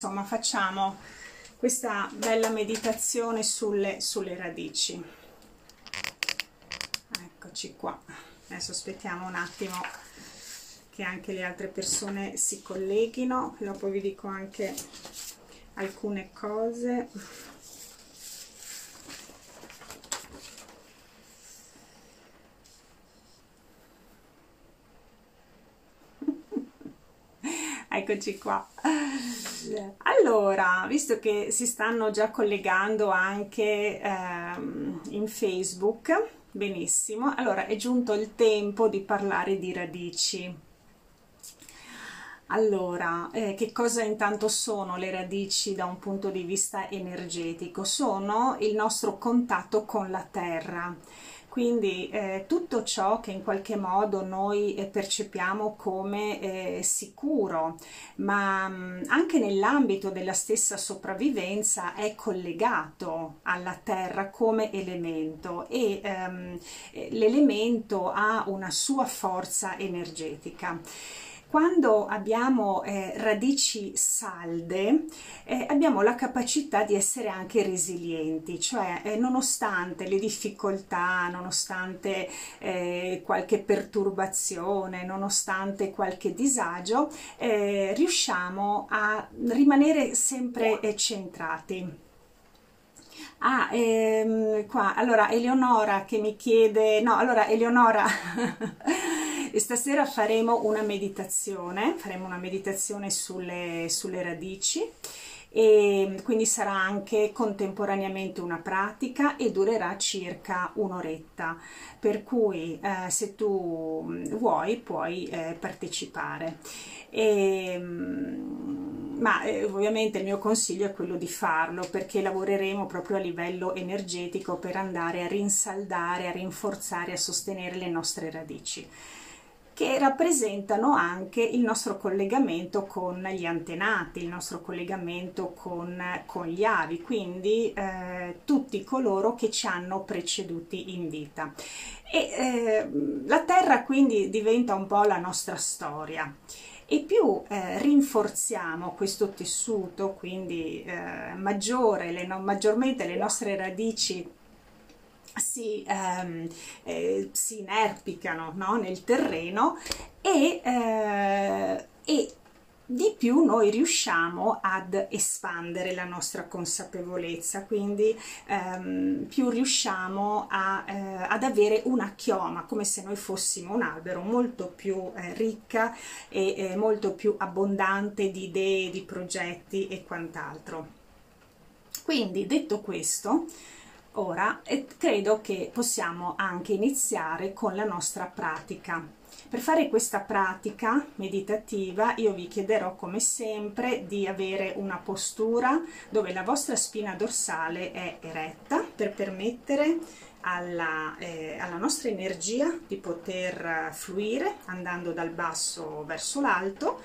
insomma facciamo questa bella meditazione sulle, sulle radici. Eccoci qua. Adesso aspettiamo un attimo che anche le altre persone si colleghino. Dopo vi dico anche alcune cose. Eccoci qua allora visto che si stanno già collegando anche ehm, in facebook benissimo allora è giunto il tempo di parlare di radici. Allora, eh, che cosa intanto sono le radici da un punto di vista energetico? Sono il nostro contatto con la terra quindi eh, tutto ciò che in qualche modo noi eh, percepiamo come eh, sicuro, ma mh, mm, anche nell'ambito della stessa sopravvivenza è collegato alla terra come elemento e ehm, eh, l'elemento ha una sua forza energetica. Quando abbiamo eh, radici salde eh, abbiamo la capacità di essere anche resilienti, cioè eh, nonostante le difficoltà, nonostante eh, qualche perturbazione, nonostante qualche disagio, eh, riusciamo a rimanere sempre eh, centrati. Ah, ehm, qua, allora Eleonora che mi chiede, no, allora Eleonora e stasera faremo una meditazione, faremo una meditazione sulle, sulle radici. E quindi sarà anche contemporaneamente una pratica e durerà circa un'oretta. Per cui eh, se tu vuoi puoi eh, partecipare. E, ma eh, ovviamente il mio consiglio è quello di farlo perché lavoreremo proprio a livello energetico per andare a rinsaldare, a rinforzare, a sostenere le nostre radici che rappresentano anche il nostro collegamento con gli antenati, il nostro collegamento con, con gli avi, quindi eh, tutti coloro che ci hanno preceduti in vita. E eh, la Terra quindi diventa un po' la nostra storia e più eh, rinforziamo questo tessuto, quindi eh, maggiore, le, maggiormente le nostre radici si, ehm, eh, si inerpicano no? nel terreno e, eh, e di più noi riusciamo ad espandere la nostra consapevolezza, quindi ehm, più riusciamo a, eh, ad avere una chioma, come se noi fossimo un albero molto più eh, ricca e eh, molto più abbondante di idee, di progetti e quant'altro. Quindi detto questo, ora e credo che possiamo anche iniziare con la nostra pratica. Per fare questa pratica meditativa io vi chiederò come sempre di avere una postura dove la vostra spina dorsale è eretta per permettere alla, eh, alla nostra energia di poter fluire andando dal basso verso l'alto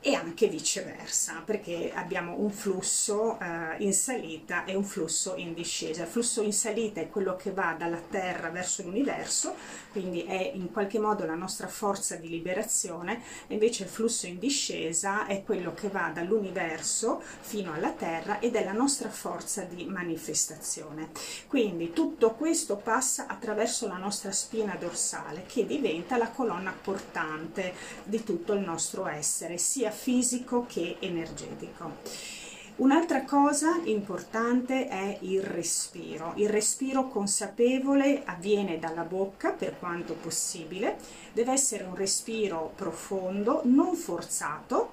e anche viceversa perché abbiamo un flusso eh, in salita e un flusso in discesa. Il flusso in salita è quello che va dalla Terra verso l'universo, quindi è in qualche modo la nostra forza di liberazione, invece il flusso in discesa è quello che va dall'universo fino alla Terra ed è la nostra forza di manifestazione. Quindi tutto questo passa attraverso la nostra spina dorsale che diventa la colonna portante di tutto il nostro essere, sia sia fisico che energetico. Un'altra cosa importante è il respiro. Il respiro consapevole avviene dalla bocca per quanto possibile, deve essere un respiro profondo, non forzato,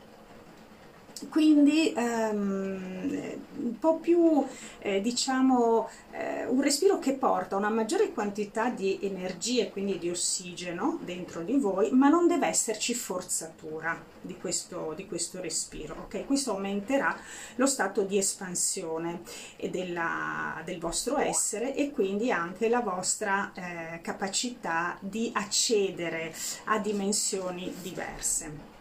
quindi um, un po' più eh, diciamo eh, un respiro che porta una maggiore quantità di energia e quindi di ossigeno dentro di voi ma non deve esserci forzatura di questo, di questo respiro ok? Questo aumenterà lo stato di espansione della, del vostro essere e quindi anche la vostra eh, capacità di accedere a dimensioni diverse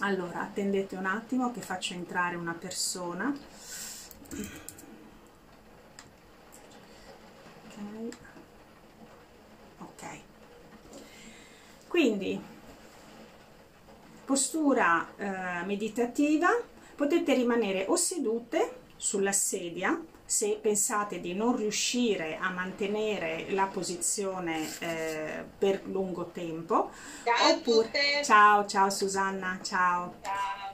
allora attendete un attimo che faccio entrare una persona. Ok. Ok. Quindi postura eh, meditativa. Potete rimanere o sedute sulla sedia se pensate di non riuscire a mantenere la posizione eh, per lungo tempo ciao oppure ciao ciao Susanna ciao, ciao.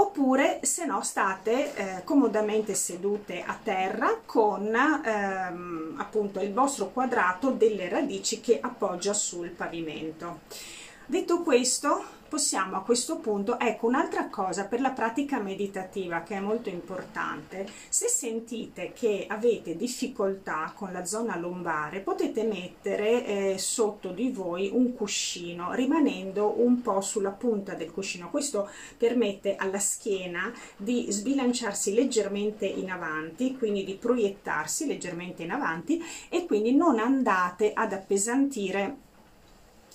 Oppure se no state eh, comodamente sedute a terra con ehm, appunto il vostro quadrato delle radici che appoggia sul pavimento. Detto questo, possiamo a questo punto, ecco un'altra cosa per la pratica meditativa che è molto importante, se sentite che avete difficoltà con la zona lombare potete mettere eh, sotto di voi un cuscino rimanendo un po' sulla punta del cuscino, questo permette alla schiena di sbilanciarsi leggermente in avanti, quindi di proiettarsi leggermente in avanti e quindi non andate ad appesantire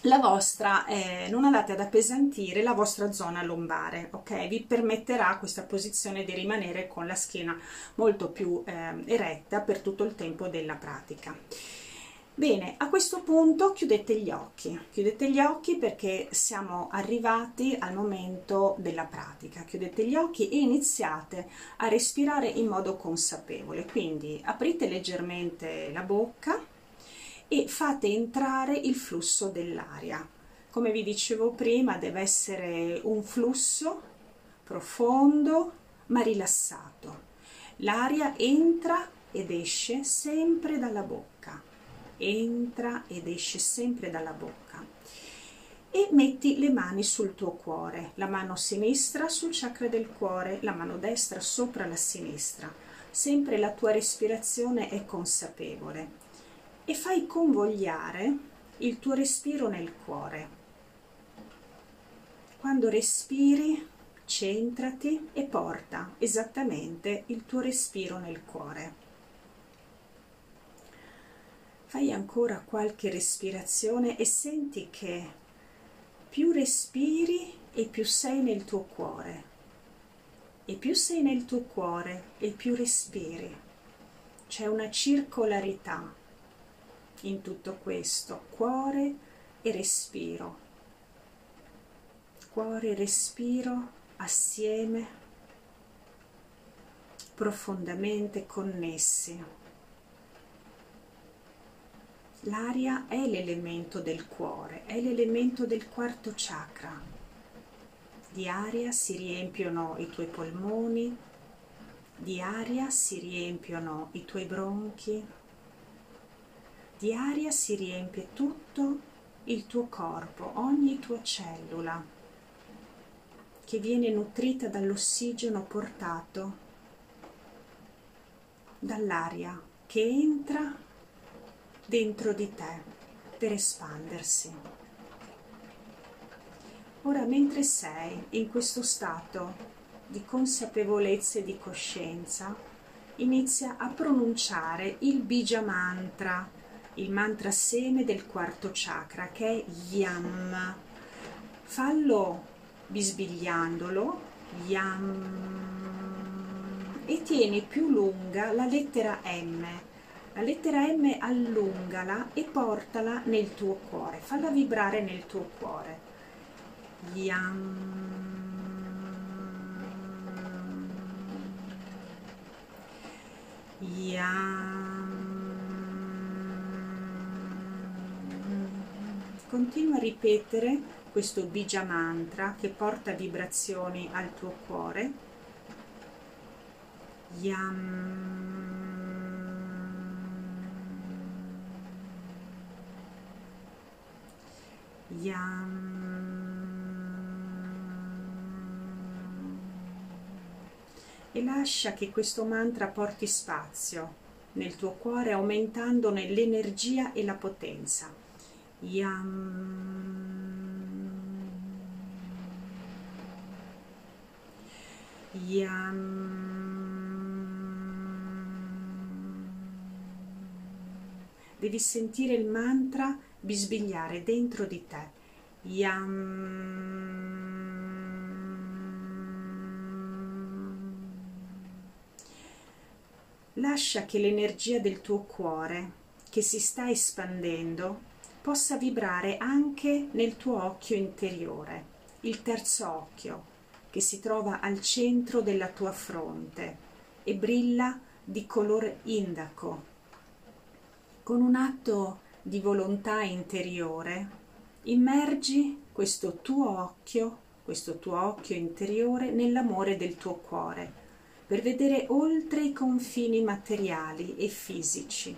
la vostra, eh, non andate ad appesantire la vostra zona lombare, ok? Vi permetterà questa posizione di rimanere con la schiena molto più eh, eretta per tutto il tempo della pratica. Bene, a questo punto chiudete gli occhi, chiudete gli occhi perché siamo arrivati al momento della pratica, chiudete gli occhi e iniziate a respirare in modo consapevole, quindi aprite leggermente la bocca, e fate entrare il flusso dell'aria. Come vi dicevo prima, deve essere un flusso profondo ma rilassato. L'aria entra ed esce sempre dalla bocca, entra ed esce sempre dalla bocca. E metti le mani sul tuo cuore, la mano sinistra sul chakra del cuore, la mano destra sopra la sinistra. Sempre la tua respirazione è consapevole e fai convogliare il tuo respiro nel cuore. Quando respiri, centrati e porta esattamente il tuo respiro nel cuore. Fai ancora qualche respirazione e senti che più respiri e più sei nel tuo cuore. E più sei nel tuo cuore e più respiri. C'è una circolarità in tutto questo, cuore e respiro, cuore e respiro assieme, profondamente connessi. L'aria è l'elemento del cuore, è l'elemento del quarto chakra. Di aria si riempiono i tuoi polmoni, di aria si riempiono i tuoi bronchi, di aria si riempie tutto il tuo corpo, ogni tua cellula, che viene nutrita dall'ossigeno portato dall'aria che entra dentro di te per espandersi. Ora, mentre sei in questo stato di consapevolezza e di coscienza, inizia a pronunciare il Bija Mantra il mantra seme del quarto chakra che è Yam. Fallo bisbigliandolo, Yam, e tieni più lunga la lettera M. La lettera M allungala e portala nel tuo cuore, falla vibrare nel tuo cuore. Yam. Yam. Continua a ripetere questo bija mantra che porta vibrazioni al tuo cuore. Yam. Yam. E lascia che questo mantra porti spazio nel tuo cuore aumentandone l'energia e la potenza. Yam. Yam. Devi sentire il mantra bisbigliare dentro di te. Yam. Lascia che l'energia del tuo cuore, che si sta espandendo, possa vibrare anche nel tuo occhio interiore, il terzo occhio, che si trova al centro della tua fronte e brilla di color indaco. Con un atto di volontà interiore, immergi questo tuo occhio, questo tuo occhio interiore nell'amore del tuo cuore, per vedere oltre i confini materiali e fisici,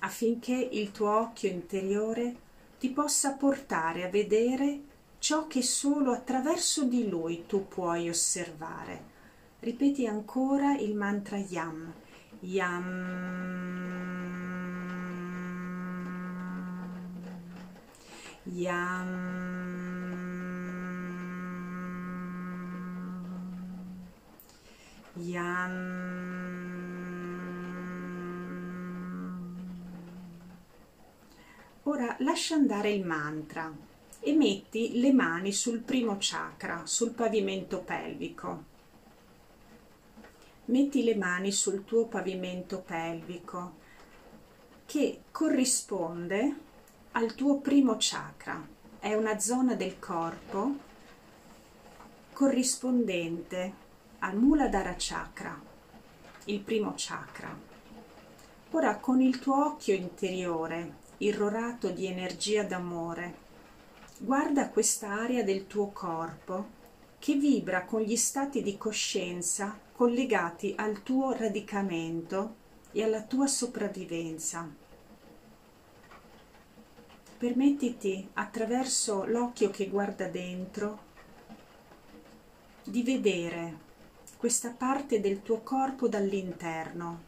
affinché il tuo occhio interiore ti possa portare a vedere ciò che solo attraverso di lui tu puoi osservare. Ripeti ancora il mantra Yam. Yam. Yam. Yam. Ora lascia andare il mantra e metti le mani sul primo chakra, sul pavimento pelvico. Metti le mani sul tuo pavimento pelvico che corrisponde al tuo primo chakra. È una zona del corpo corrispondente al Muladhara chakra, il primo chakra. Ora con il tuo occhio interiore, irrorato di energia d'amore, guarda questa area del tuo corpo che vibra con gli stati di coscienza collegati al tuo radicamento e alla tua sopravvivenza permettiti attraverso l'occhio che guarda dentro di vedere questa parte del tuo corpo dall'interno.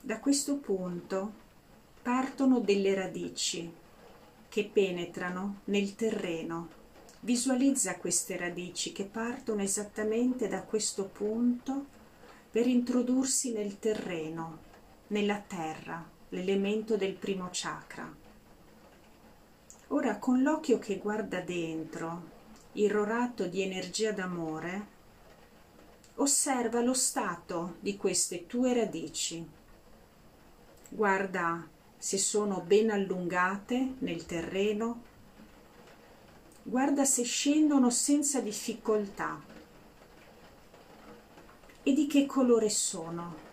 Da questo punto partono delle radici che penetrano nel terreno. Visualizza queste radici che partono esattamente da questo punto per introdursi nel terreno, nella terra l'elemento del primo chakra. Ora con l'occhio che guarda dentro, irrorato di energia d'amore, osserva lo stato di queste tue radici. Guarda se sono ben allungate nel terreno, guarda se scendono senza difficoltà e di che colore sono.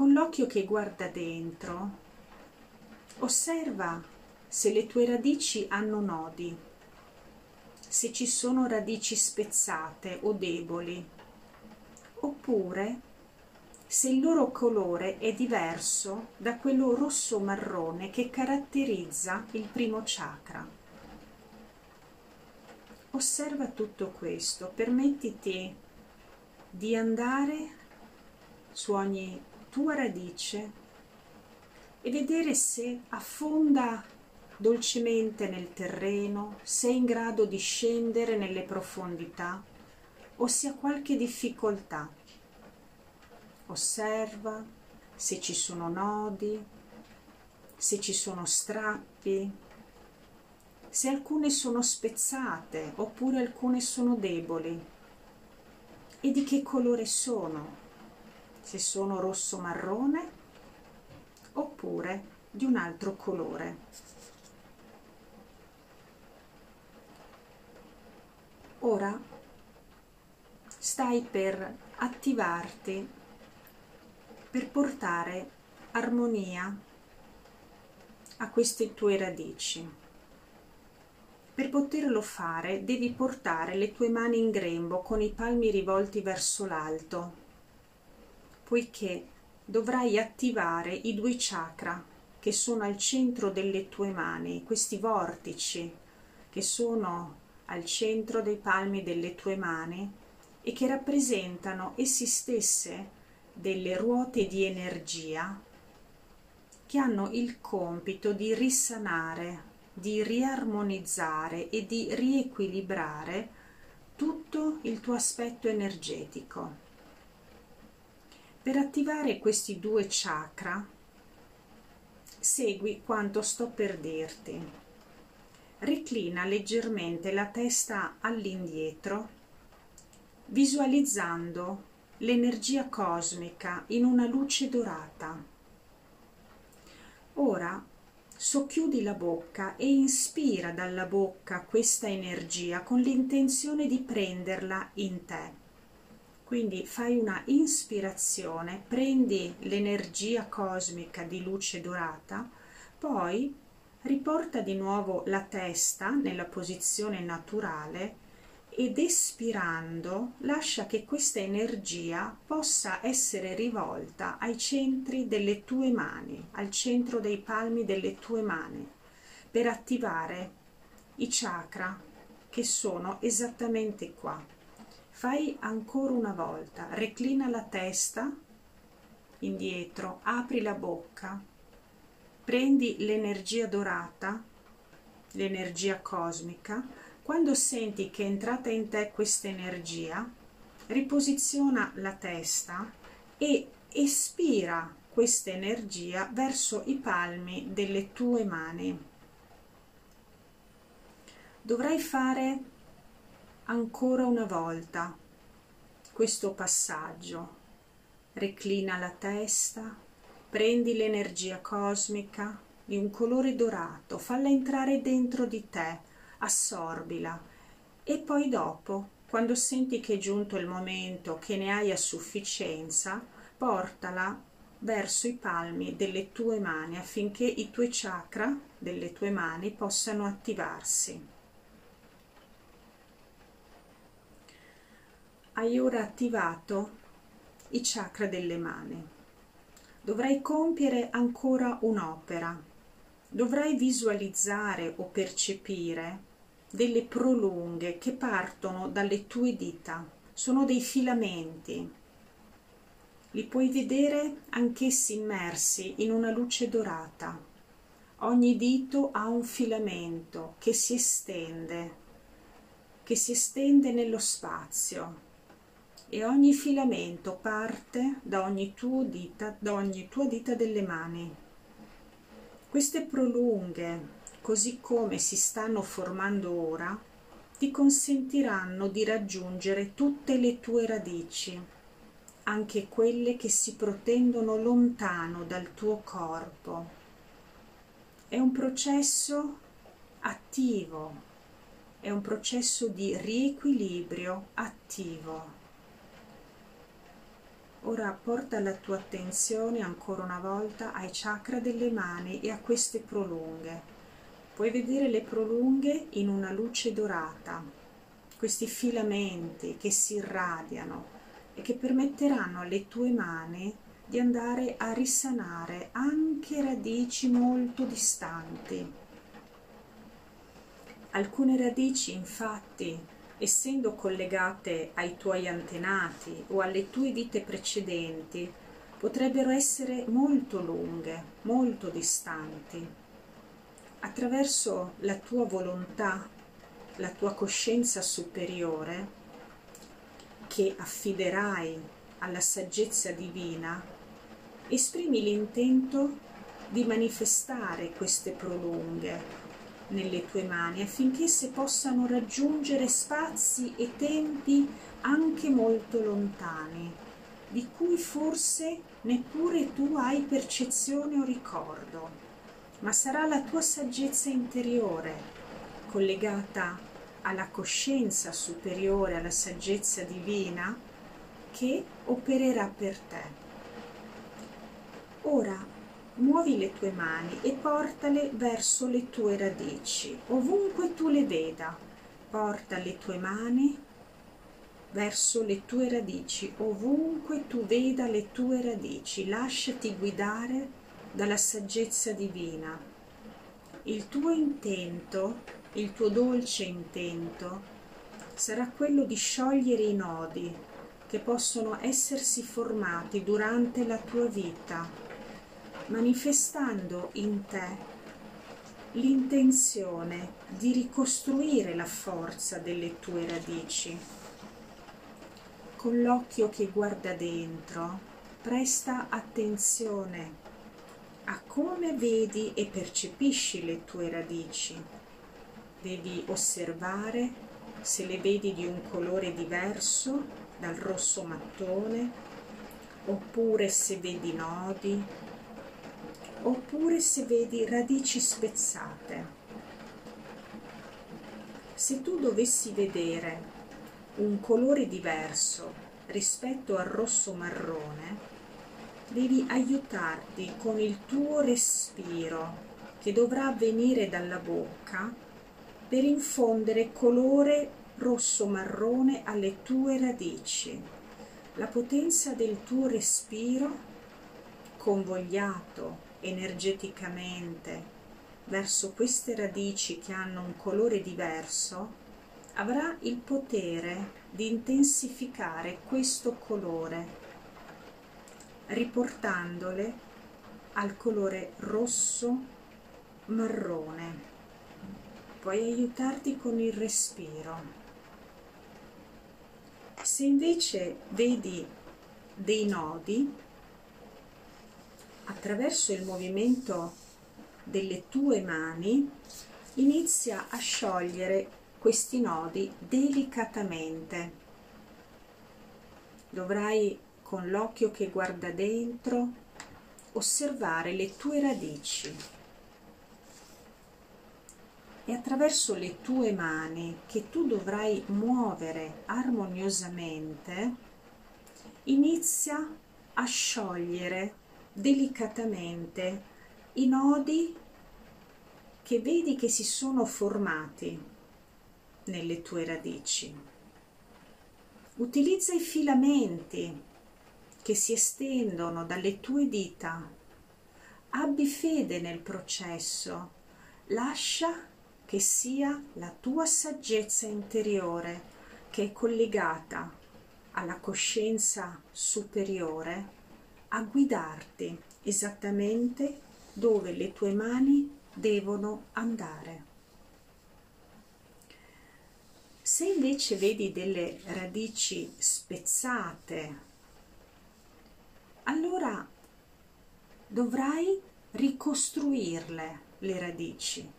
con l'occhio che guarda dentro, osserva se le tue radici hanno nodi, se ci sono radici spezzate o deboli, oppure se il loro colore è diverso da quello rosso-marrone che caratterizza il primo chakra. Osserva tutto questo, permettiti di andare su ogni tua radice e vedere se affonda dolcemente nel terreno, se è in grado di scendere nelle profondità o se ha qualche difficoltà. Osserva se ci sono nodi, se ci sono strappi, se alcune sono spezzate oppure alcune sono deboli e di che colore sono se sono rosso marrone oppure di un altro colore. Ora stai per attivarti per portare armonia a queste tue radici. Per poterlo fare devi portare le tue mani in grembo con i palmi rivolti verso l'alto poiché dovrai attivare i due chakra che sono al centro delle tue mani, questi vortici che sono al centro dei palmi delle tue mani e che rappresentano essi stesse delle ruote di energia che hanno il compito di risanare, di riarmonizzare e di riequilibrare tutto il tuo aspetto energetico. Per attivare questi due chakra, segui quanto sto per dirti. Riclina leggermente la testa all'indietro, visualizzando l'energia cosmica in una luce dorata. Ora socchiudi la bocca e inspira dalla bocca questa energia con l'intenzione di prenderla in te. Quindi fai una ispirazione, prendi l'energia cosmica di luce dorata, poi riporta di nuovo la testa nella posizione naturale ed espirando lascia che questa energia possa essere rivolta ai centri delle tue mani, al centro dei palmi delle tue mani, per attivare i chakra che sono esattamente qua. Fai ancora una volta, reclina la testa indietro, apri la bocca, prendi l'energia dorata, l'energia cosmica, quando senti che è entrata in te questa energia, riposiziona la testa e espira questa energia verso i palmi delle tue mani. Dovrai fare ancora una volta questo passaggio. Reclina la testa, prendi l'energia cosmica di un colore dorato, falla entrare dentro di te assorbila e poi dopo, quando senti che è giunto il momento che ne hai a sufficienza, portala verso i palmi delle tue mani affinché i tuoi chakra delle tue mani possano attivarsi. Hai ora attivato i chakra delle mani. Dovrai compiere ancora un'opera. Dovrai visualizzare o percepire delle prolunghe che partono dalle tue dita, sono dei filamenti. Li puoi vedere anch'essi immersi in una luce dorata. Ogni dito ha un filamento che si estende, che si estende nello spazio e ogni filamento parte da ogni, dita, da ogni tua dita delle mani. Queste prolunghe così come si stanno formando ora, ti consentiranno di raggiungere tutte le tue radici, anche quelle che si protendono lontano dal tuo corpo. È un processo attivo, è un processo di riequilibrio attivo. Ora porta la tua attenzione ancora una volta ai chakra delle mani e a queste prolunghe puoi vedere le prolunghe in una luce dorata, questi filamenti che si irradiano e che permetteranno alle tue mani di andare a risanare anche radici molto distanti. Alcune radici infatti, essendo collegate ai tuoi antenati o alle tue vite precedenti, potrebbero essere molto lunghe, molto distanti attraverso la tua volontà, la tua coscienza superiore, che affiderai alla saggezza divina, esprimi l'intento di manifestare queste prolunghe nelle tue mani affinché esse possano raggiungere spazi e tempi anche molto lontani, di cui forse neppure tu hai percezione o ricordo ma sarà la tua saggezza interiore, collegata alla coscienza superiore, alla saggezza divina, che opererà per te. Ora muovi le tue mani e portale verso le tue radici, ovunque tu le veda. Porta le tue mani verso le tue radici, ovunque tu veda le tue radici. Lasciati guidare dalla saggezza divina. Il tuo intento, il tuo dolce intento, sarà quello di sciogliere i nodi che possono essersi formati durante la tua vita, manifestando in te l'intenzione di ricostruire la forza delle tue radici. Con l'occhio che guarda dentro, presta attenzione a come vedi e percepisci le tue radici. Devi osservare se le vedi di un colore diverso dal rosso mattone, oppure se vedi nodi, oppure se vedi radici spezzate. Se tu dovessi vedere un colore diverso rispetto al rosso marrone, devi aiutarti con il tuo respiro che dovrà venire dalla bocca per infondere colore rosso marrone alle tue radici. La potenza del tuo respiro convogliato energeticamente verso queste radici che hanno un colore diverso avrà il potere di intensificare questo colore riportandole al colore rosso marrone puoi aiutarti con il respiro se invece vedi dei nodi attraverso il movimento delle tue mani inizia a sciogliere questi nodi delicatamente. Dovrai con l'occhio che guarda dentro osservare le tue radici e attraverso le tue mani che tu dovrai muovere armoniosamente inizia a sciogliere delicatamente i nodi che vedi che si sono formati nelle tue radici. Utilizza i filamenti che si estendono dalle tue dita. Abbi fede nel processo. Lascia che sia la tua saggezza interiore che è collegata alla coscienza superiore a guidarti esattamente dove le tue mani devono andare. Se invece vedi delle radici spezzate, allora dovrai ricostruirle le radici.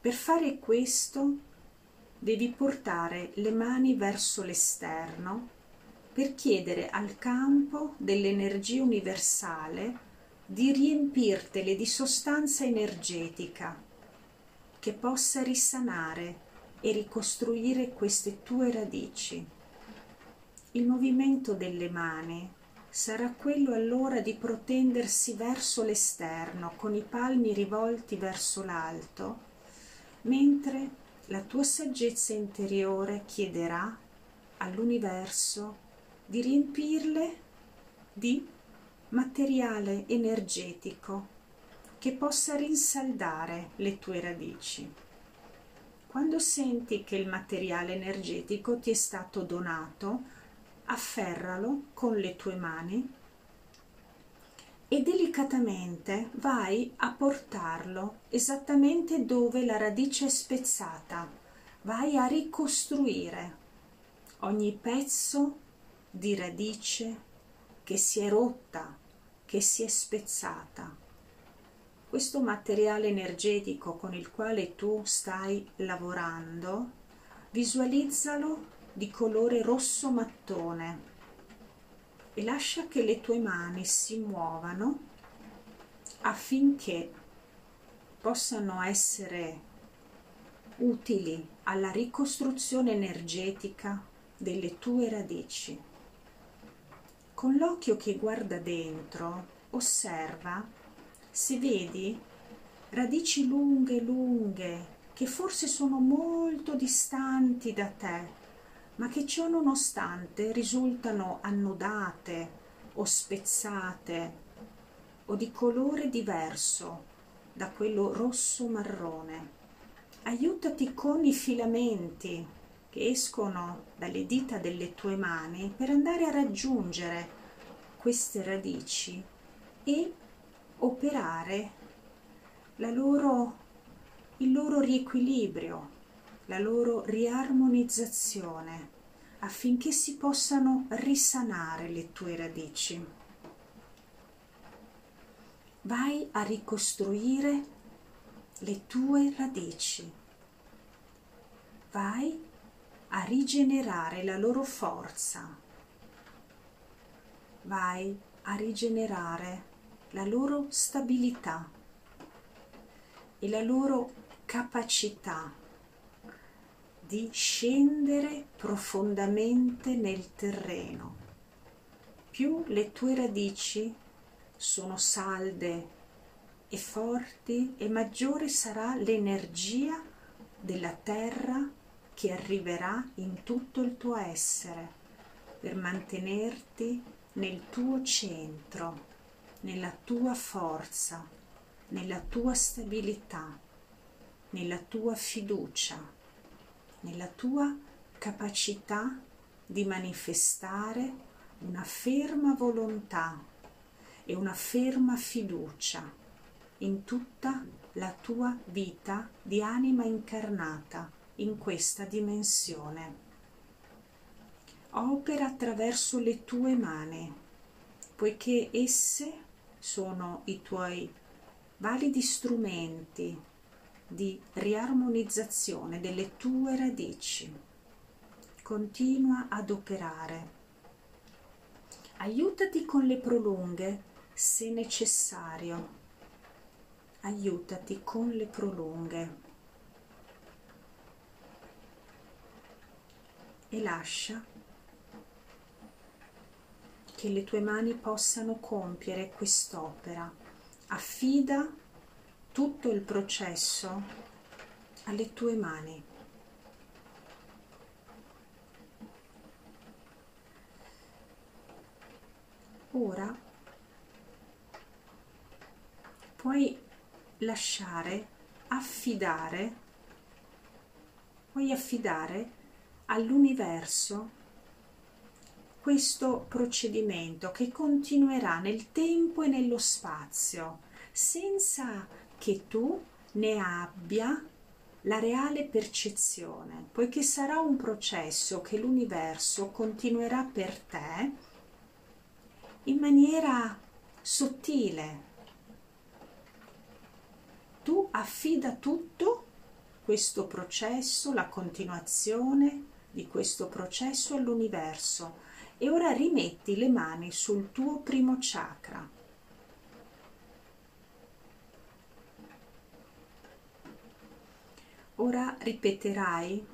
Per fare questo devi portare le mani verso l'esterno per chiedere al campo dell'energia universale di riempirtele di sostanza energetica che possa risanare e ricostruire queste tue radici. Il movimento delle mani sarà quello allora di protendersi verso l'esterno con i palmi rivolti verso l'alto, mentre la tua saggezza interiore chiederà all'universo di riempirle di materiale energetico che possa rinsaldare le tue radici. Quando senti che il materiale energetico ti è stato donato, afferralo con le tue mani e delicatamente vai a portarlo esattamente dove la radice è spezzata. Vai a ricostruire ogni pezzo di radice che si è rotta, che si è spezzata questo materiale energetico con il quale tu stai lavorando, visualizzalo di colore rosso mattone e lascia che le tue mani si muovano affinché possano essere utili alla ricostruzione energetica delle tue radici. Con l'occhio che guarda dentro, osserva se vedi radici lunghe lunghe che forse sono molto distanti da te ma che ciò nonostante risultano annodate o spezzate o di colore diverso da quello rosso marrone. Aiutati con i filamenti che escono dalle dita delle tue mani per andare a raggiungere queste radici e operare loro, il loro riequilibrio, la loro riarmonizzazione affinché si possano risanare le tue radici. Vai a ricostruire le tue radici. Vai a rigenerare la loro forza. Vai a rigenerare la loro stabilità e la loro capacità di scendere profondamente nel terreno. Più le tue radici sono salde e forti e maggiore sarà l'energia della terra che arriverà in tutto il tuo essere per mantenerti nel tuo centro, nella tua forza, nella tua stabilità, nella tua fiducia nella tua capacità di manifestare una ferma volontà e una ferma fiducia in tutta la tua vita di anima incarnata in questa dimensione. Opera attraverso le tue mani, poiché esse sono i tuoi validi strumenti di riarmonizzazione delle tue radici. Continua ad operare. Aiutati con le prolunghe se necessario. Aiutati con le prolunghe. E lascia che le tue mani possano compiere quest'opera. Affida tutto il processo alle tue mani. Ora puoi lasciare, affidare, puoi affidare all'universo questo procedimento che continuerà nel tempo e nello spazio senza che tu ne abbia la reale percezione, poiché sarà un processo che l'universo continuerà per te in maniera sottile. Tu affida tutto questo processo, la continuazione di questo processo all'universo e ora rimetti le mani sul tuo primo chakra Ora ripeterai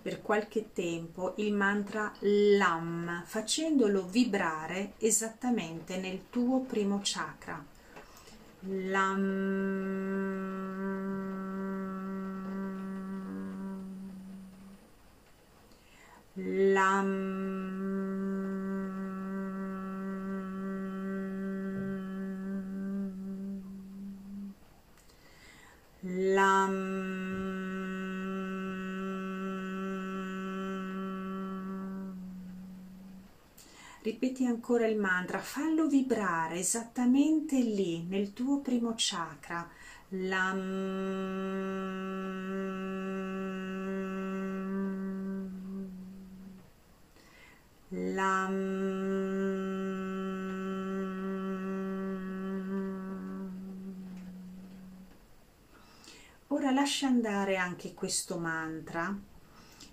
per qualche tempo il mantra LAM facendolo vibrare esattamente nel tuo primo chakra. LAM LAM Lam. Ripeti ancora il mantra, fallo vibrare esattamente lì, nel tuo primo chakra. Lam. Lam. Ora lascia andare anche questo mantra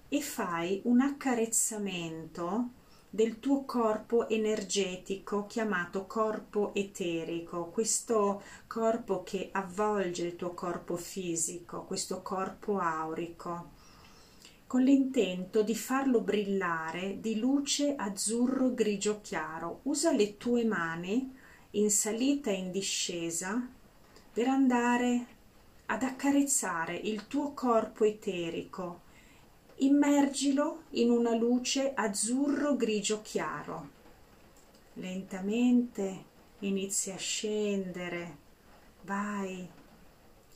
e fai un accarezzamento del tuo corpo energetico chiamato corpo eterico, questo corpo che avvolge il tuo corpo fisico, questo corpo aurico, con l'intento di farlo brillare di luce azzurro grigio chiaro. Usa le tue mani in salita e in discesa per andare ad accarezzare il tuo corpo eterico. Immergilo in una luce azzurro grigio chiaro. Lentamente inizi a scendere, vai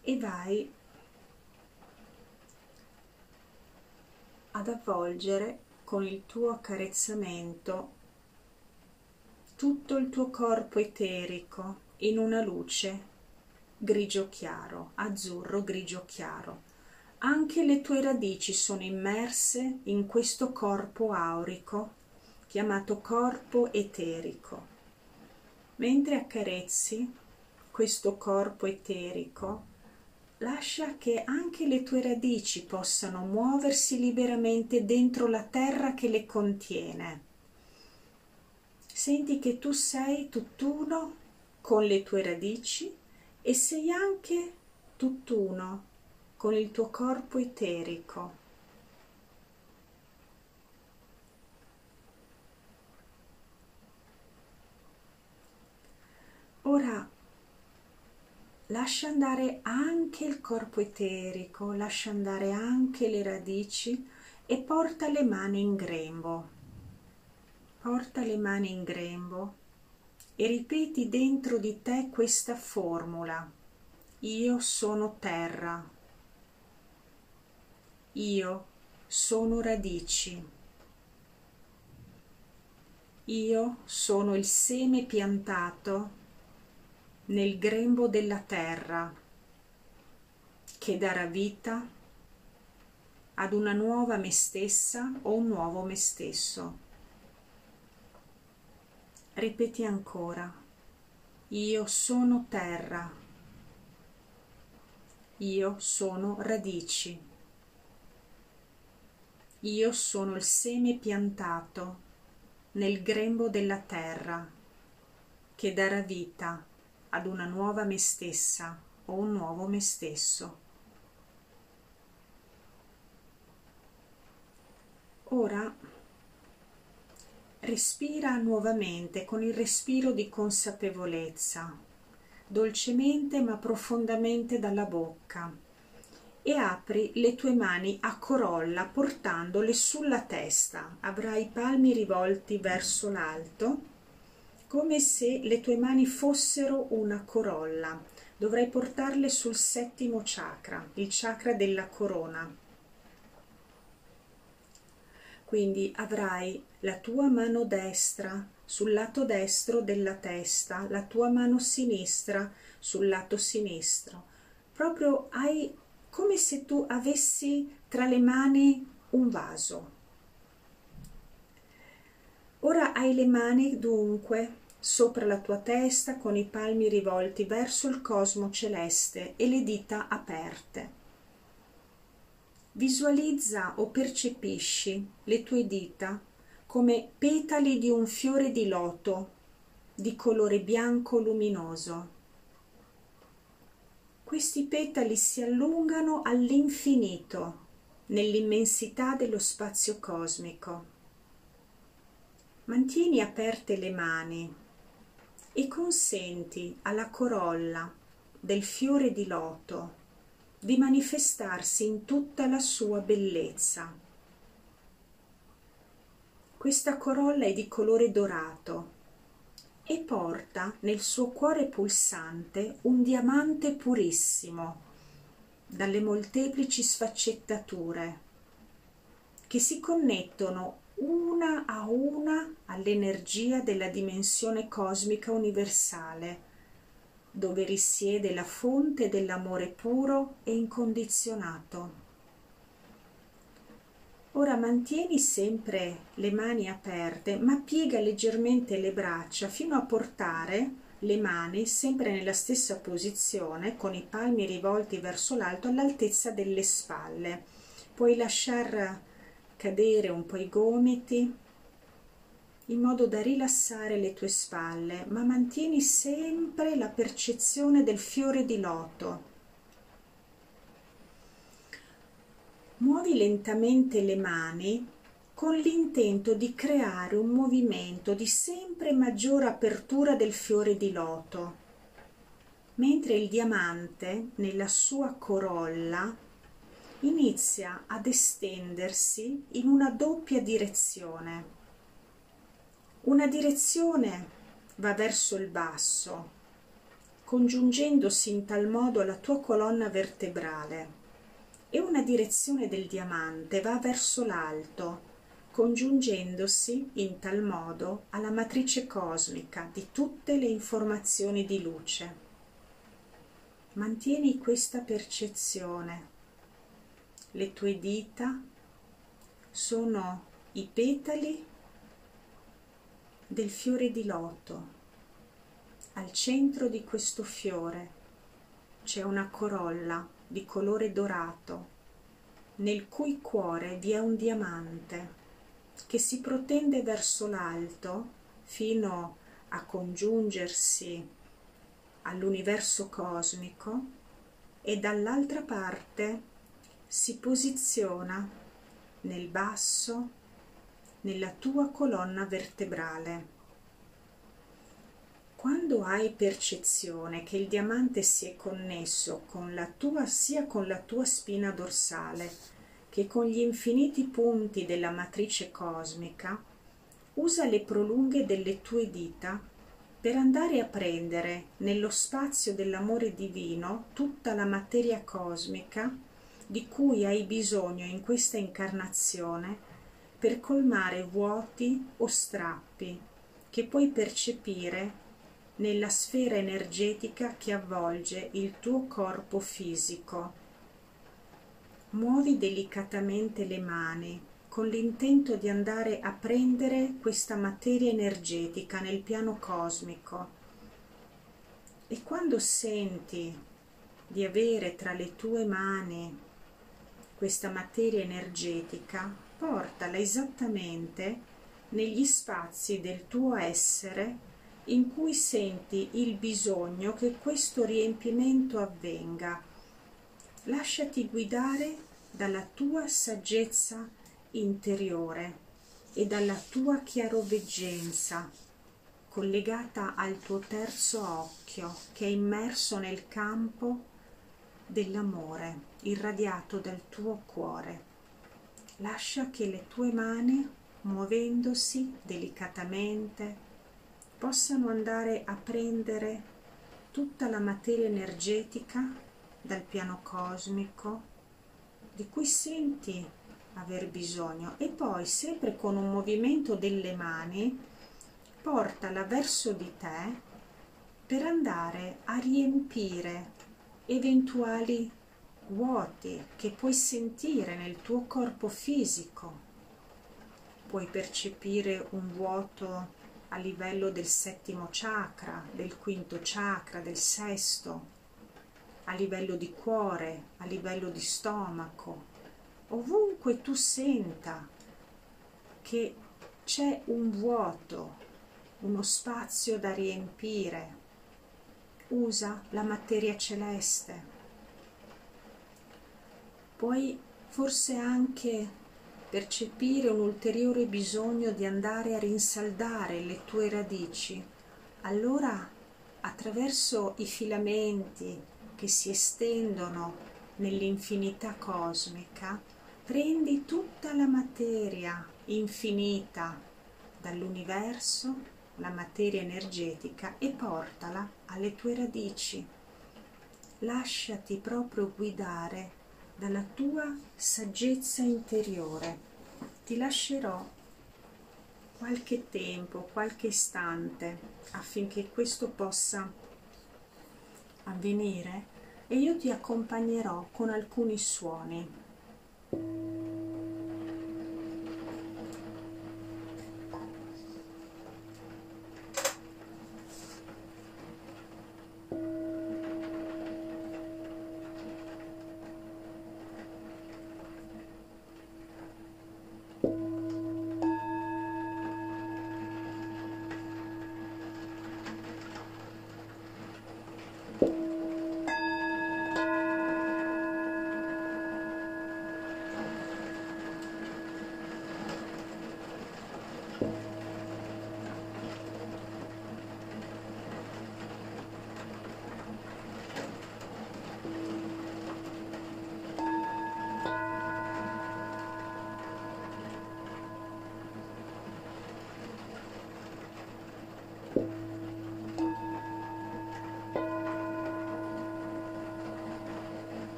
e vai ad avvolgere con il tuo accarezzamento tutto il tuo corpo eterico in una luce grigio chiaro, azzurro grigio chiaro. Anche le tue radici sono immerse in questo corpo aurico, chiamato corpo eterico. Mentre accarezzi questo corpo eterico, lascia che anche le tue radici possano muoversi liberamente dentro la terra che le contiene. Senti che tu sei tutt'uno con le tue radici e sei anche tutt'uno con il tuo corpo eterico. Ora lascia andare anche il corpo eterico, lascia andare anche le radici e porta le mani in grembo. Porta le mani in grembo e ripeti dentro di te questa formula. Io sono terra. Io sono radici. Io sono il seme piantato nel grembo della terra che darà vita ad una nuova me stessa o un nuovo me stesso. Ripeti ancora, io sono terra, io sono radici, io sono il seme piantato nel grembo della terra che darà vita ad una nuova me stessa o un nuovo me stesso. Ora respira nuovamente con il respiro di consapevolezza, dolcemente ma profondamente dalla bocca e apri le tue mani a corolla portandole sulla testa. Avrai i palmi rivolti verso l'alto come se le tue mani fossero una corolla. Dovrai portarle sul settimo chakra, il chakra della corona. Quindi avrai la tua mano destra sul lato destro della testa, la tua mano sinistra sul lato sinistro. Proprio hai come se tu avessi tra le mani un vaso. Ora hai le mani dunque sopra la tua testa con i palmi rivolti verso il cosmo celeste e le dita aperte. Visualizza o percepisci le tue dita come petali di un fiore di loto di colore bianco luminoso. Questi petali si allungano all'infinito nell'immensità dello spazio cosmico. Mantieni aperte le mani e consenti alla corolla del fiore di loto di manifestarsi in tutta la sua bellezza. Questa corolla è di colore dorato e porta nel suo cuore pulsante un diamante purissimo dalle molteplici sfaccettature che si connettono una a una all'energia della dimensione cosmica universale, dove risiede la fonte dell'amore puro e incondizionato. Ora mantieni sempre le mani aperte, ma piega leggermente le braccia fino a portare le mani sempre nella stessa posizione, con i palmi rivolti verso l'alto all'altezza delle spalle. Puoi lasciar cadere un po' i gomiti in modo da rilassare le tue spalle, ma mantieni sempre la percezione del fiore di loto. Muovi lentamente le mani con l'intento di creare un movimento di sempre maggiore apertura del fiore di loto, mentre il diamante nella sua corolla inizia ad estendersi in una doppia direzione. Una direzione va verso il basso, congiungendosi in tal modo alla tua colonna vertebrale, e una direzione del diamante va verso l'alto, congiungendosi in tal modo alla matrice cosmica di tutte le informazioni di luce. Mantieni questa percezione le tue dita sono i petali del fiore di loto. Al centro di questo fiore c'è una corolla di colore dorato, nel cui cuore vi è un diamante che si protende verso l'alto fino a congiungersi all'universo cosmico e dall'altra parte si posiziona nel basso, nella tua colonna vertebrale. Quando hai percezione che il diamante si è connesso con la tua, sia con la tua spina dorsale che con gli infiniti punti della matrice cosmica, usa le prolunghe delle tue dita per andare a prendere nello spazio dell'amore divino tutta la materia cosmica di cui hai bisogno in questa incarnazione per colmare vuoti o strappi che puoi percepire nella sfera energetica che avvolge il tuo corpo fisico. Muovi delicatamente le mani con l'intento di andare a prendere questa materia energetica nel piano cosmico e quando senti di avere tra le tue mani questa materia energetica, portala esattamente negli spazi del tuo essere in cui senti il bisogno che questo riempimento avvenga. Lasciati guidare dalla tua saggezza interiore e dalla tua chiaroveggenza collegata al tuo terzo occhio che è immerso nel campo dell'amore irradiato dal tuo cuore. Lascia che le tue mani, muovendosi delicatamente, possano andare a prendere tutta la materia energetica dal piano cosmico di cui senti aver bisogno. E poi sempre con un movimento delle mani portala verso di te per andare a riempire eventuali vuoti che puoi sentire nel tuo corpo fisico. Puoi percepire un vuoto a livello del settimo chakra, del quinto chakra, del sesto, a livello di cuore, a livello di stomaco, ovunque tu senta che c'è un vuoto, uno spazio da riempire, usa la materia celeste. Puoi forse anche percepire un ulteriore bisogno di andare a rinsaldare le tue radici. Allora, attraverso i filamenti che si estendono nell'infinità cosmica, prendi tutta la materia infinita dall'universo, la materia energetica, e portala alle tue radici. Lasciati proprio guidare dalla tua saggezza interiore. Ti lascerò qualche tempo, qualche istante affinché questo possa avvenire e io ti accompagnerò con alcuni suoni.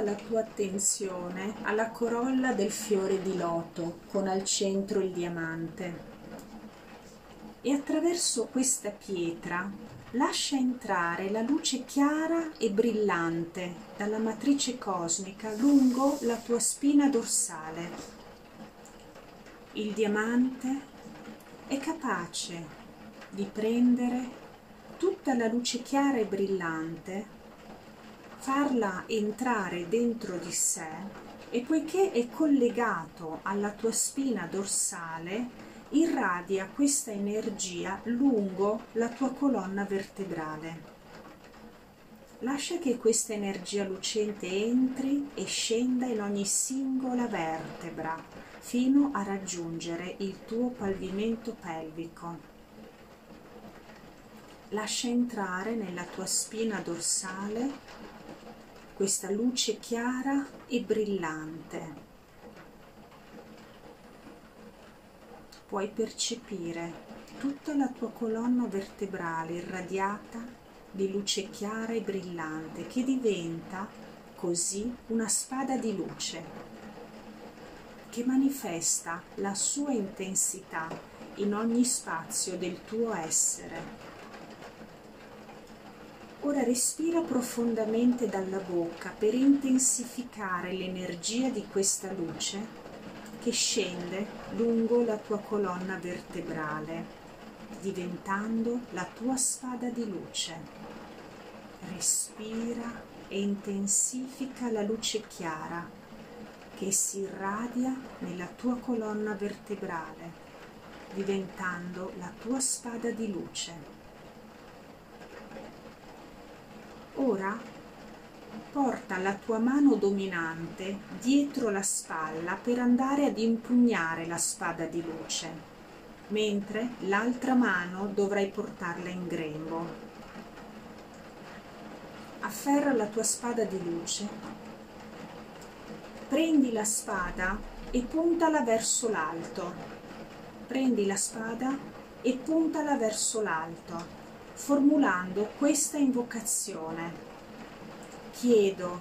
Porta la tua attenzione alla corolla del fiore di loto con al centro il diamante. e attraverso questa pietra lascia entrare la luce chiara e brillante dalla matrice cosmica lungo la tua spina dorsale. Il diamante è capace di prendere tutta la luce chiara e brillante, farla entrare dentro di sé e poiché è collegato alla tua spina dorsale, irradia questa energia lungo la tua colonna vertebrale. Lascia che questa energia lucente entri e scenda in ogni singola vertebra fino a raggiungere il tuo pavimento pelvico. Lascia entrare nella tua spina dorsale questa luce chiara e brillante puoi percepire tutta la tua colonna vertebrale irradiata di luce chiara e brillante che diventa così una spada di luce che manifesta la sua intensità in ogni spazio del tuo essere. Ora respira profondamente dalla bocca per intensificare l'energia di questa luce che scende lungo la tua colonna vertebrale, diventando la tua spada di luce. Respira e intensifica la luce chiara che si irradia nella tua colonna vertebrale, diventando la tua spada di luce. Ora porta la tua mano dominante dietro la spalla per andare ad impugnare la spada di luce, mentre l'altra mano dovrai portarla in grembo. Afferra la tua spada di luce, prendi la spada e puntala verso l'alto. Prendi la spada e puntala verso l'alto, formulando questa invocazione. Chiedo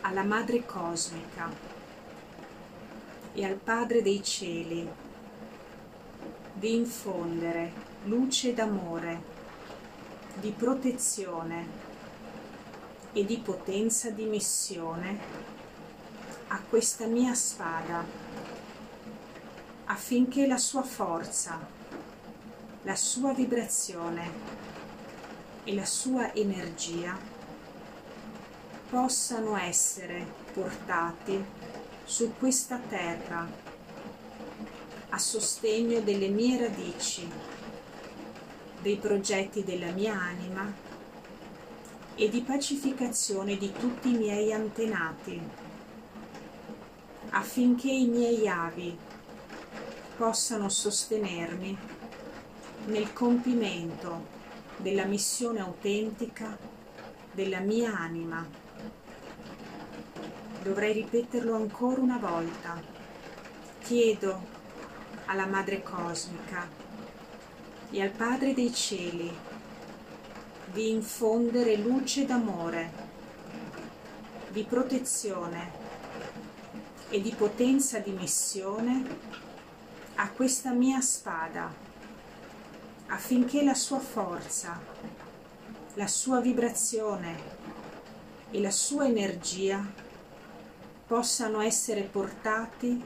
alla Madre Cosmica e al Padre dei Cieli di infondere luce d'amore, di protezione e di potenza di missione a questa mia spada affinché la sua forza, la sua vibrazione e la sua energia possano essere portati su questa terra a sostegno delle mie radici, dei progetti della mia anima e di pacificazione di tutti i miei antenati, affinché i miei avi possano sostenermi nel compimento della missione autentica della mia anima dovrei ripeterlo ancora una volta. Chiedo alla Madre Cosmica e al Padre dei Cieli di infondere luce d'amore, di protezione e di potenza di missione a questa mia spada, affinché la sua forza, la sua vibrazione e la sua energia possano essere portati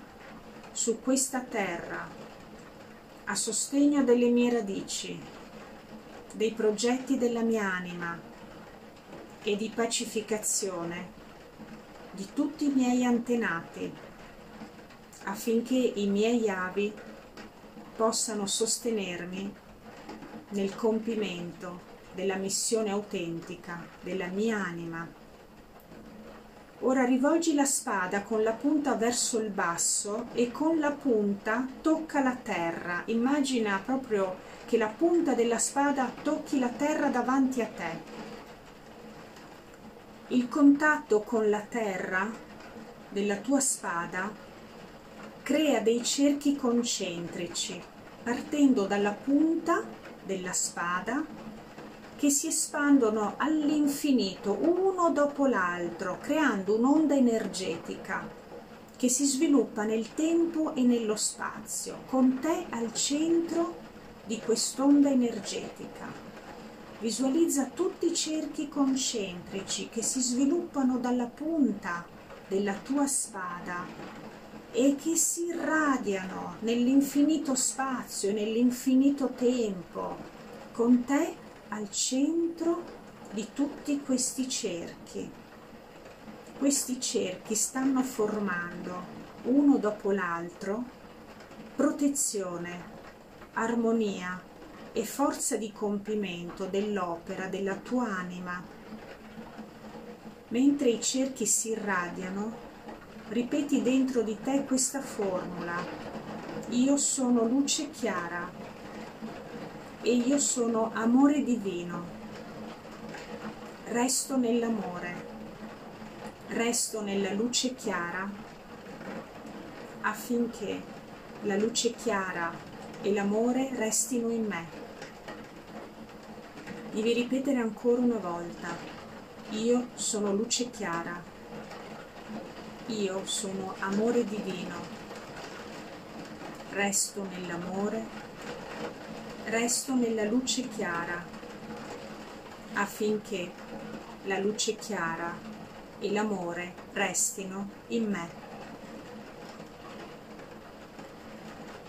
su questa terra a sostegno delle mie radici, dei progetti della mia anima e di pacificazione di tutti i miei antenati, affinché i miei avi possano sostenermi nel compimento della missione autentica della mia anima Ora rivolgi la spada con la punta verso il basso e con la punta tocca la terra. Immagina proprio che la punta della spada tocchi la terra davanti a te. Il contatto con la terra della tua spada crea dei cerchi concentrici partendo dalla punta della spada che si espandono all'infinito uno dopo l'altro, creando un'onda energetica che si sviluppa nel tempo e nello spazio, con te al centro di quest'onda energetica. Visualizza tutti i cerchi concentrici che si sviluppano dalla punta della tua spada e che si irradiano nell'infinito spazio, nell'infinito tempo, con te al centro di tutti questi cerchi. Questi cerchi stanno formando uno dopo l'altro protezione, armonia e forza di compimento dell'opera della tua anima. Mentre i cerchi si irradiano, ripeti dentro di te questa formula. Io sono luce chiara e io sono amore divino. Resto nell'amore, resto nella luce chiara affinché la luce chiara e l'amore restino in me. Devi ripetere ancora una volta. Io sono luce chiara io sono amore divino, resto nell'amore, resto nella luce chiara, affinché la luce chiara e l'amore restino in me.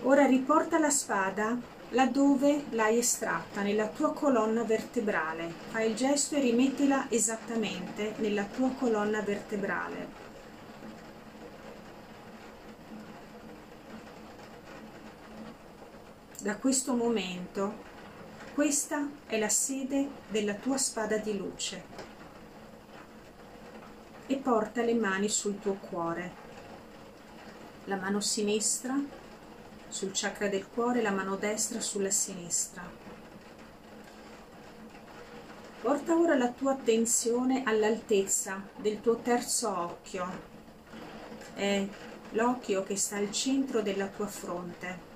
Ora riporta la spada laddove l'hai estratta, nella tua colonna vertebrale. Fai il gesto e rimettila esattamente nella tua colonna vertebrale. Da questo momento questa è la sede della tua spada di luce e porta le mani sul tuo cuore. La mano sinistra sul chakra del cuore la mano destra sulla sinistra. Porta ora la tua attenzione all'altezza del tuo terzo occhio. È l'occhio che sta al centro della tua fronte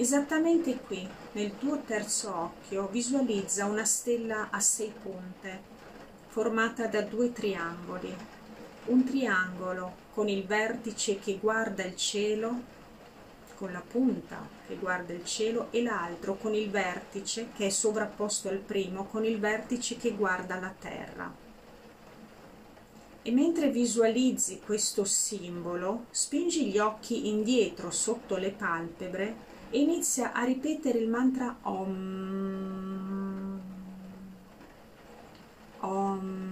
Esattamente qui, nel tuo terzo occhio, visualizza una stella a sei punte, formata da due triangoli. Un triangolo con il vertice che guarda il cielo, con la punta che guarda il cielo, e l'altro con il vertice che è sovrapposto al primo, con il vertice che guarda la terra. E mentre visualizzi questo simbolo, spingi gli occhi indietro sotto le palpebre e inizia a ripetere il mantra Om. Om.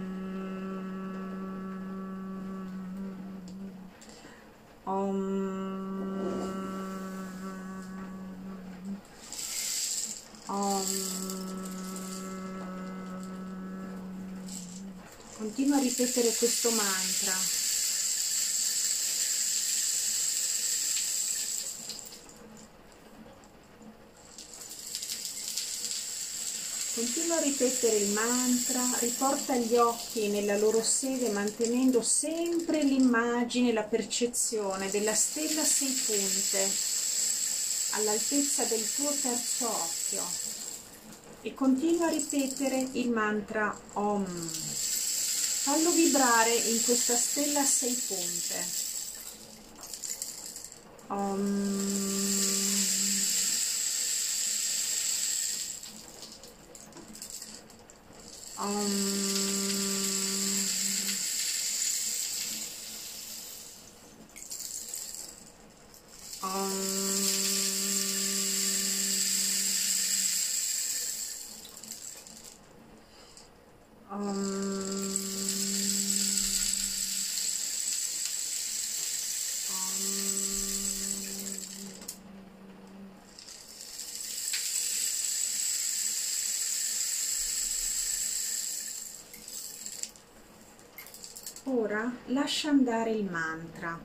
Om. Om. Continua a ripetere questo mantra. Continua a ripetere il mantra, riporta gli occhi nella loro sede mantenendo sempre l'immagine, la percezione della stella sei punte all'altezza del tuo terzo occhio e continua a ripetere il mantra Om. Fallo vibrare in questa stella sei punte. Om. Um, lascia andare il mantra.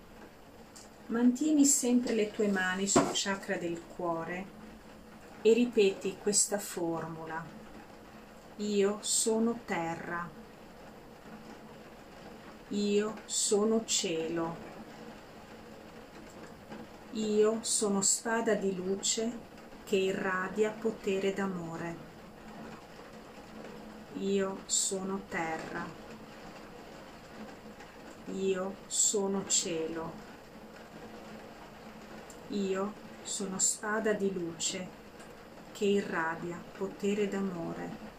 Mantieni sempre le tue mani sul chakra del cuore e ripeti questa formula. Io sono terra. Io sono cielo. Io sono spada di luce che irradia potere d'amore. Io sono terra io sono cielo. Io sono spada di luce che irradia potere d'amore.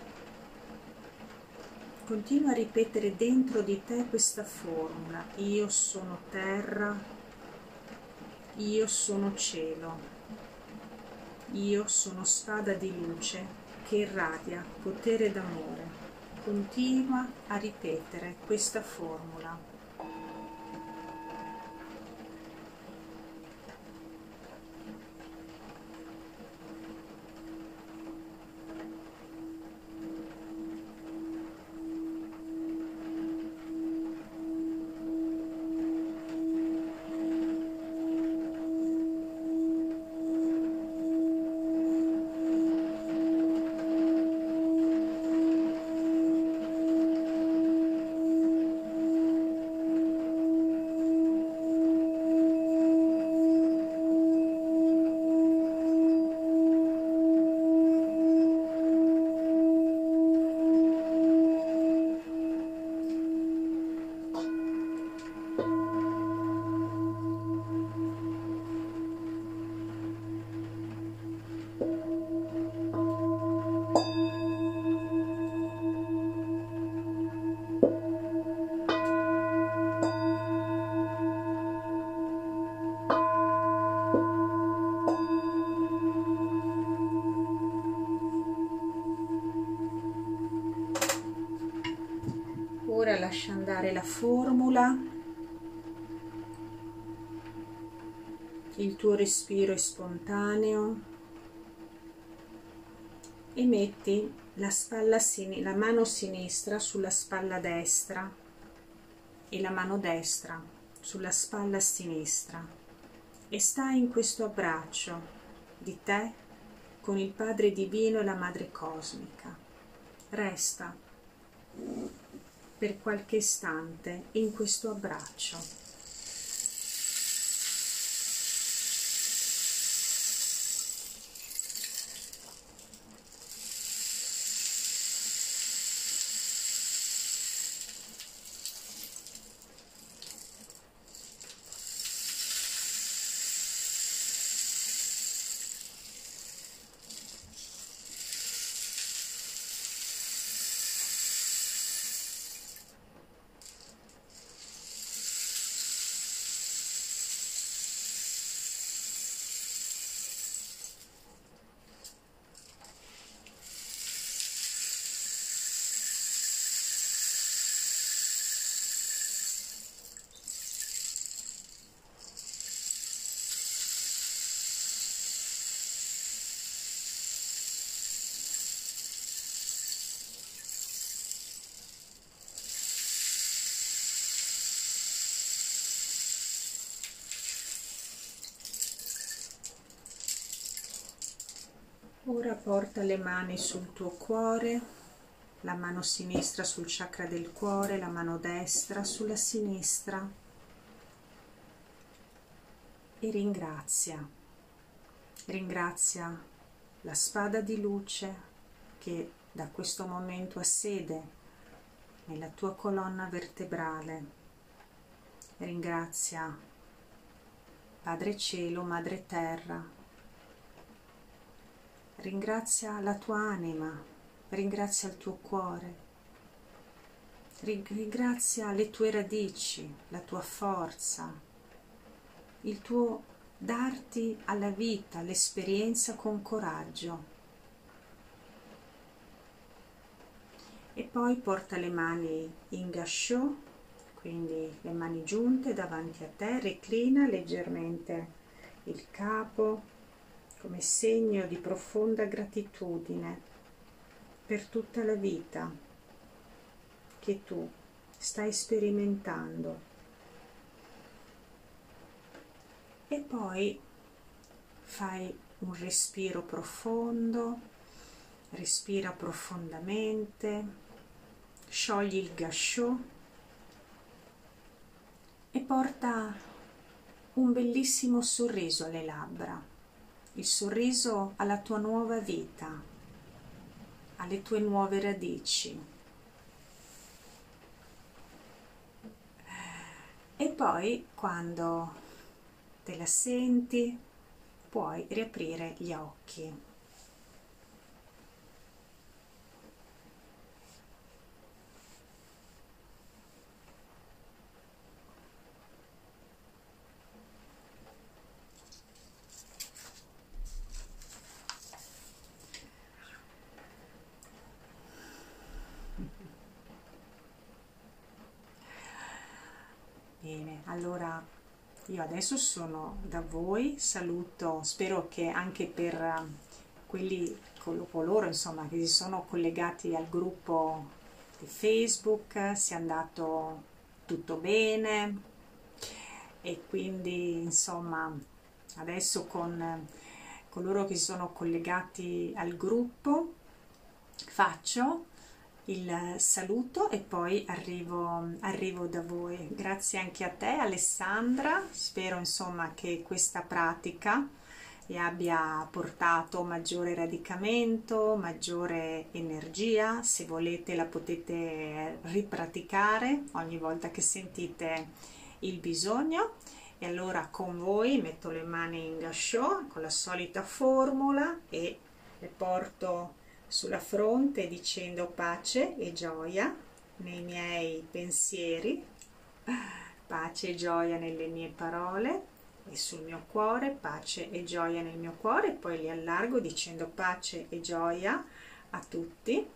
Continua a ripetere dentro di te questa formula. Io sono terra, io sono cielo, io sono spada di luce che irradia potere d'amore. Continua a ripetere questa formula. Spontaneo e metti la, spalla la mano sinistra sulla spalla destra e la mano destra sulla spalla sinistra e stai in questo abbraccio di te con il Padre Divino e la Madre Cosmica. Resta per qualche istante in questo abbraccio. Ora porta le mani sul tuo cuore, la mano sinistra sul chakra del cuore, la mano destra sulla sinistra e ringrazia. Ringrazia la spada di luce che da questo momento ha sede nella tua colonna vertebrale. Ringrazia Padre Cielo, Madre Terra, ringrazia la tua anima, ringrazia il tuo cuore, ringrazia le tue radici, la tua forza, il tuo darti alla vita, l'esperienza con coraggio. E poi porta le mani in gasciò, quindi le mani giunte davanti a te, reclina leggermente il capo, come segno di profonda gratitudine per tutta la vita che tu stai sperimentando. E poi fai un respiro profondo, respira profondamente, sciogli il gasciò e porta un bellissimo sorriso alle labbra il sorriso alla tua nuova vita, alle tue nuove radici. E poi quando te la senti puoi riaprire gli occhi. Bene, allora io adesso sono da voi, saluto, spero che anche per ehm, quelli, coloro insomma, che si sono collegati al gruppo di Facebook sia andato tutto bene. E quindi insomma adesso con coloro che si sono collegati al gruppo faccio il saluto e poi arrivo, arrivo da voi. Grazie anche a te Alessandra, spero insomma che questa pratica vi abbia portato maggiore radicamento, maggiore energia, se volete la potete ripraticare ogni volta che sentite il bisogno. E allora con voi metto le mani in gasciò con la solita formula e le porto sulla fronte dicendo pace e gioia nei miei pensieri, pace e gioia nelle mie parole e sul mio cuore, pace e gioia nel mio cuore, poi li allargo dicendo pace e gioia a tutti.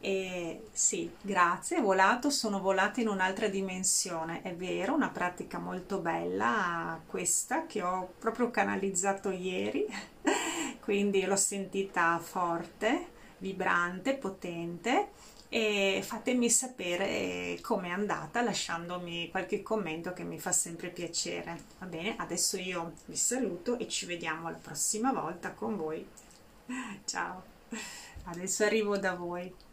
E sì, grazie, volato, sono volata in un'altra dimensione, è vero, una pratica molto bella questa che ho proprio canalizzato ieri, quindi l'ho sentita forte vibrante, potente e fatemi sapere com'è andata lasciandomi qualche commento che mi fa sempre piacere. Va bene, adesso io vi saluto e ci vediamo la prossima volta con voi. Ciao, adesso arrivo da voi.